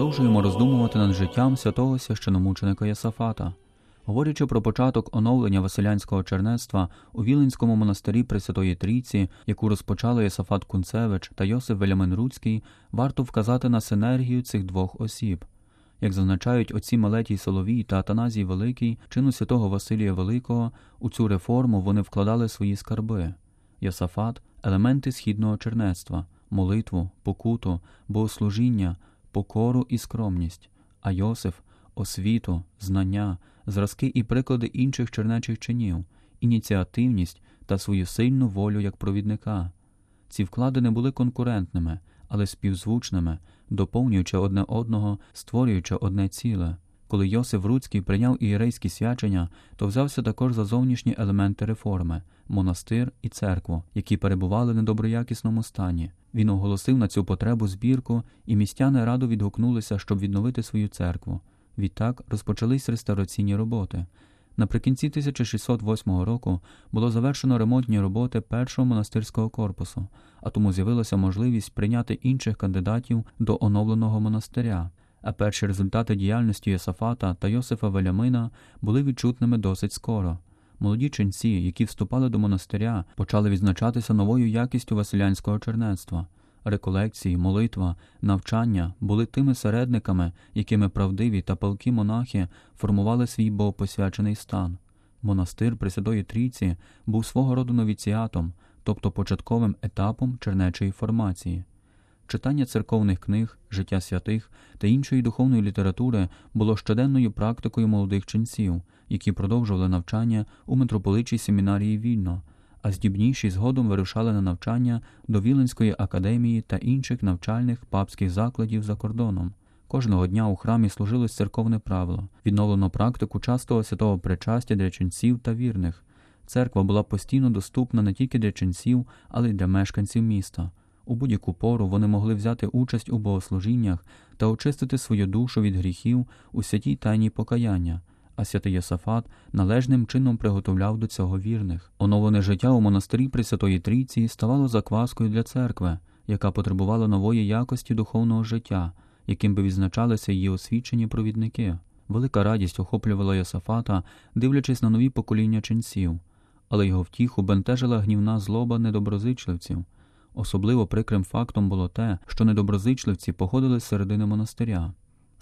Продовжуємо роздумувати над життям святого священомученика Йосафата. Говорячи про початок оновлення Василіянського чернецтва у Віленському монастирі Пресвятої Трійці, яку розпочали Йосафат Кунцевич та Йосиф Велямин Руцький, варто вказати на синергію цих двох осіб. Як зазначають отці Мелетій Соловій та Атаназій Великий, чину святого Василія Великого, у цю реформу вони вкладали свої скарби. Йосафат елементи східного чернецтва, молитву, покуту, богослужіння, покору і скромність, а Йосиф освіту, знання, зразки і приклади інших чернечих чинів, ініціативність та свою сильну волю як провідника. Ці вклади не були конкурентними, але співзвучними, доповнюючи одне одного, створюючи одне ціле. Коли Йосиф Руцький прийняв ієрейські свячення, то взявся також за зовнішні елементи реформи монастир і церкву, які перебували в недоброякісному стані. Він оголосив на цю потребу збірку, і містяни радо відгукнулися, щоб відновити свою церкву. Відтак розпочались реставраційні роботи. Наприкінці 1608 року було завершено ремонтні роботи першого монастирського корпусу, а тому з'явилася можливість прийняти інших кандидатів до оновленого монастиря. А перші результати діяльності Йосафата та Йосифа Велямина були відчутними досить скоро. Молоді ченці, які вступали до монастиря, почали відзначатися новою якістю василянського чернецтва. Реколекції, молитва, навчання були тими середниками, якими правдиві та палкі монахи формували свій богопосвячений стан. Монастир Пресвятої Трійці був свого роду новіціатом, тобто початковим етапом чернечої формації. Читання церковних книг, життя святих та іншої духовної літератури було щоденною практикою молодих ченців, які продовжували навчання у митрополичій семінарії вільно, а здібніші згодом вирушали на навчання до Віленської академії та інших навчальних папських закладів за кордоном. Кожного дня у храмі служилось церковне правило, відновлено практику частого святого причастя для ченців та вірних. Церква була постійно доступна не тільки для ченців, але й для мешканців міста. У будь-яку пору вони могли взяти участь у богослужіннях та очистити свою душу від гріхів у святій тайні покаяння, а святий Йосафат належним чином приготовляв до цього вірних. Оновлене життя у монастирі Пресвятої Трійці ставало закваскою для церкви, яка потребувала нової якості духовного життя, яким би відзначалися її освічені провідники. Велика радість охоплювала Йосафата, дивлячись на нові покоління ченців, але його втіху бентежила гнівна злоба недоброзичливців. Особливо прикрим фактом було те, що недоброзичливці походили з середини монастиря.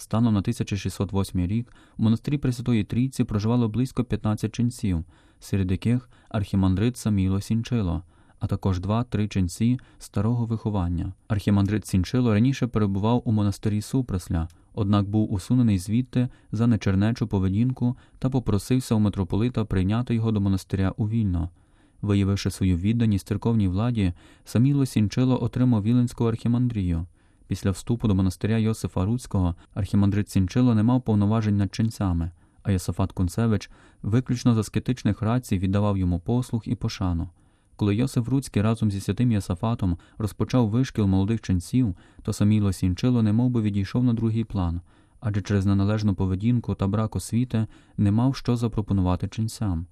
Станом на 1608 рік у монастирі Пресвятої Трійці проживало близько 15 ченців, серед яких архімандрит Саміло Сінчило, а також два-три ченці старого виховання. Архімандрит Сінчило раніше перебував у монастирі Супресля, однак був усунений звідти за нечернечу поведінку та попросився у митрополита прийняти його до монастиря у вільно. Виявивши свою відданість церковній владі, Саміло Сінчило отримав Віленську архімандрію. Після вступу до монастиря Йосифа Руцького архімандрит Сінчило не мав повноважень над ченцями, а Йосифат Кунцевич виключно з аскетичних рацій віддавав йому послуг і пошану. Коли Йосиф Руцький разом зі святим Йосафатом розпочав вишкіл молодих ченців, то Саміло Сінчило немов би відійшов на другий план, адже через неналежну поведінку та брак освіти не мав що запропонувати ченцям.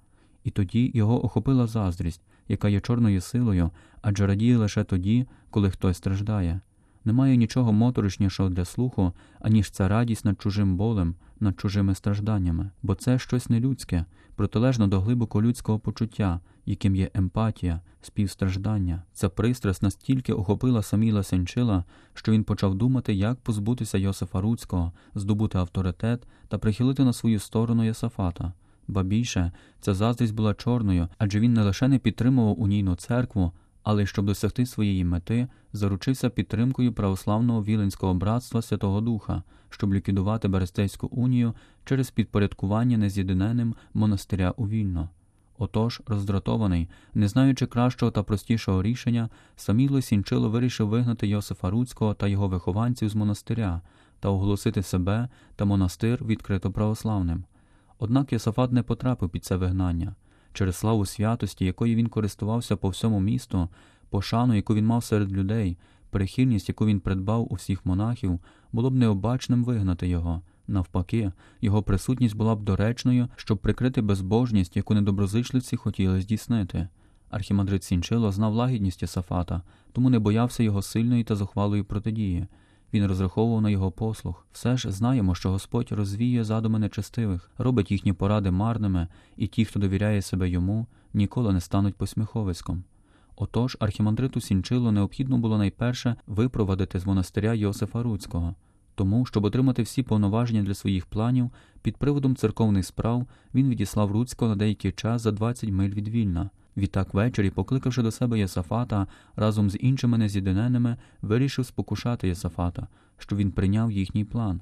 І тоді його охопила заздрість, яка є чорною силою, адже радіє лише тоді, коли хтось страждає. Немає нічого моторошнішого для слуху, аніж ця радість над чужим болем, над чужими стражданнями, бо це щось нелюдське, протилежно до глибоко людського почуття, яким є емпатія, співстраждання. Ця пристрасть настільки охопила Саміла Сенчила, що він почав думати, як позбутися Йосифа Руцького, здобути авторитет та прихилити на свою сторону Йосафата. Ба більше, ця заздрість була чорною, адже він не лише не підтримував унійну церкву, але щоб досягти своєї мети, заручився підтримкою православного Віленського братства Святого Духа, щоб ліквідувати Берестейську унію через підпорядкування нез'єдиненим монастиря у Вільно. Отож, роздратований, не знаючи кращого та простішого рішення, Саміло Сінчило вирішив вигнати Йосифа Руцького та його вихованців з монастиря та оголосити себе та монастир відкрито православним. Однак Йосафат не потрапив під це вигнання. Через славу святості, якою він користувався по всьому місту, пошану, яку він мав серед людей, прихильність, яку він придбав у всіх монахів, було б необачним вигнати його. Навпаки, його присутність була б доречною, щоб прикрити безбожність, яку недоброзичливці хотіли здійснити. Архімандрит Сінчило знав лагідність Йосафата, тому не боявся його сильної та зухвалої протидії. Він розраховував на його послух. Все ж знаємо, що Господь розвіює задуми нечестивих, робить їхні поради марними, і ті, хто довіряє себе йому, ніколи не стануть посміховиськом. Отож, архімандриту Сінчило необхідно було найперше випровадити з монастиря Йосифа Руцького. Тому, щоб отримати всі повноваження для своїх планів, під приводом церковних справ він відіслав Руцького на деякий час за 20 миль від Вільна. Відтак ввечері, покликавши до себе Йосафата, разом з іншими нез'єдиненими, вирішив спокушати Йосафата, що він прийняв їхній план.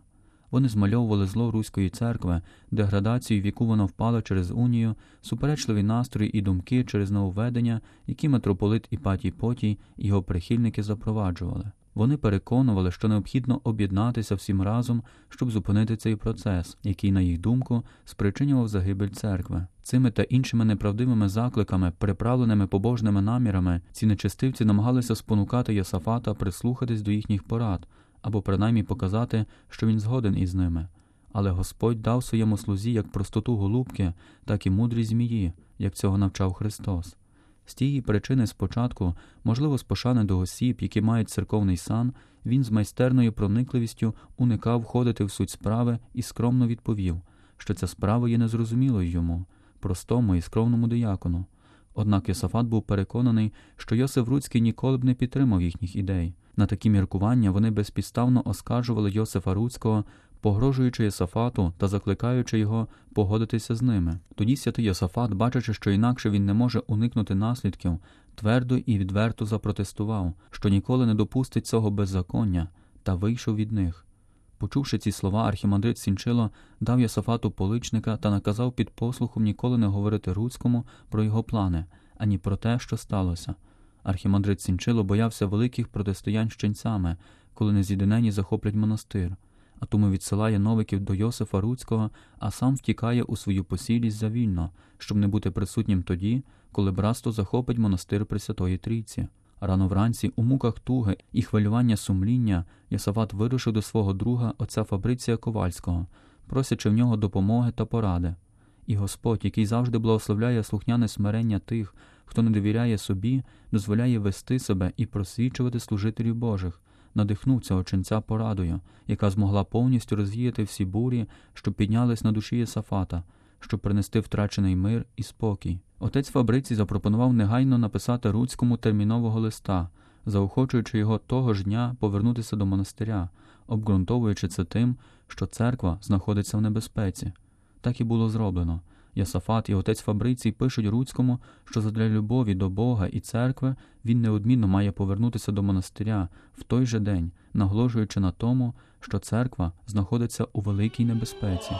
Вони змальовували зло Руської церкви, деградацію, в яку вона впала через унію, суперечливі настрої і думки через нововведення, які митрополит Іпатій Потій і його прихильники запроваджували. Вони переконували, що необхідно об'єднатися всім разом, щоб зупинити цей процес, який, на їх думку, спричинював загибель церкви. Цими та іншими неправдивими закликами, приправленими побожними намірами, ці нечестивці намагалися спонукати Йосафата прислухатись до їхніх порад або принаймні показати, що він згоден із ними. Але Господь дав своєму слузі як простоту голубки, так і мудрість змії, як цього навчав Христос. З тієї причини спочатку, можливо, з пошани до осіб, які мають церковний сан, він з майстерною проникливістю уникав входити в суть справи і скромно відповів, що ця справа є незрозумілою йому, простому і скромному диякону. Однак Йосафат був переконаний, що Йосиф Руцький ніколи б не підтримав їхніх ідей. На такі міркування вони безпідставно оскаржували Йосифа Руцького, погрожуючи Йосафату та закликаючи його погодитися з ними. Тоді святий Йосафат, бачачи, що інакше він не може уникнути наслідків, твердо і відверто запротестував, що ніколи не допустить цього беззаконня, та вийшов від них. Почувши ці слова, архімандрит Сінчило дав Йосафату поличника та наказав під послухом ніколи не говорити Руцькому про його плани, ані про те, що сталося. Архімандрит Сінчило боявся великих протистоянь з ченцями, коли нез'єдинені захоплять монастир, а тому відсилає новиків до Йосифа Руцького, а сам втікає у свою посілість завільно, щоб не бути присутнім тоді, коли братство захопить монастир Пресвятої Трійці. Рано вранці, у муках туги і хвилювання сумління, Йосафат вирушив до свого друга отця Фабриція Ковальського, просячи в нього допомоги та поради. І Господь, який завжди благословляє слухняне смирення тих, хто не довіряє собі, дозволяє вести себе і просвічувати служителів Божих, надихнув цього ченця порадою, яка змогла повністю розвіяти всі бурі, що піднялись на душі Єсафата, щоб принести втрачений мир і спокій. Отець Фабриці запропонував негайно написати Руцькому термінового листа, заохочуючи його того ж дня повернутися до монастиря, обґрунтовуючи це тим, що церква знаходиться в небезпеці. Так і було зроблено. Ясафат і отець Фабрицій пишуть Руцькому, що задля любові до Бога і церкви він неодмінно має повернутися до монастиря в той же день, наголошуючи на тому, що церква знаходиться у великій небезпеці.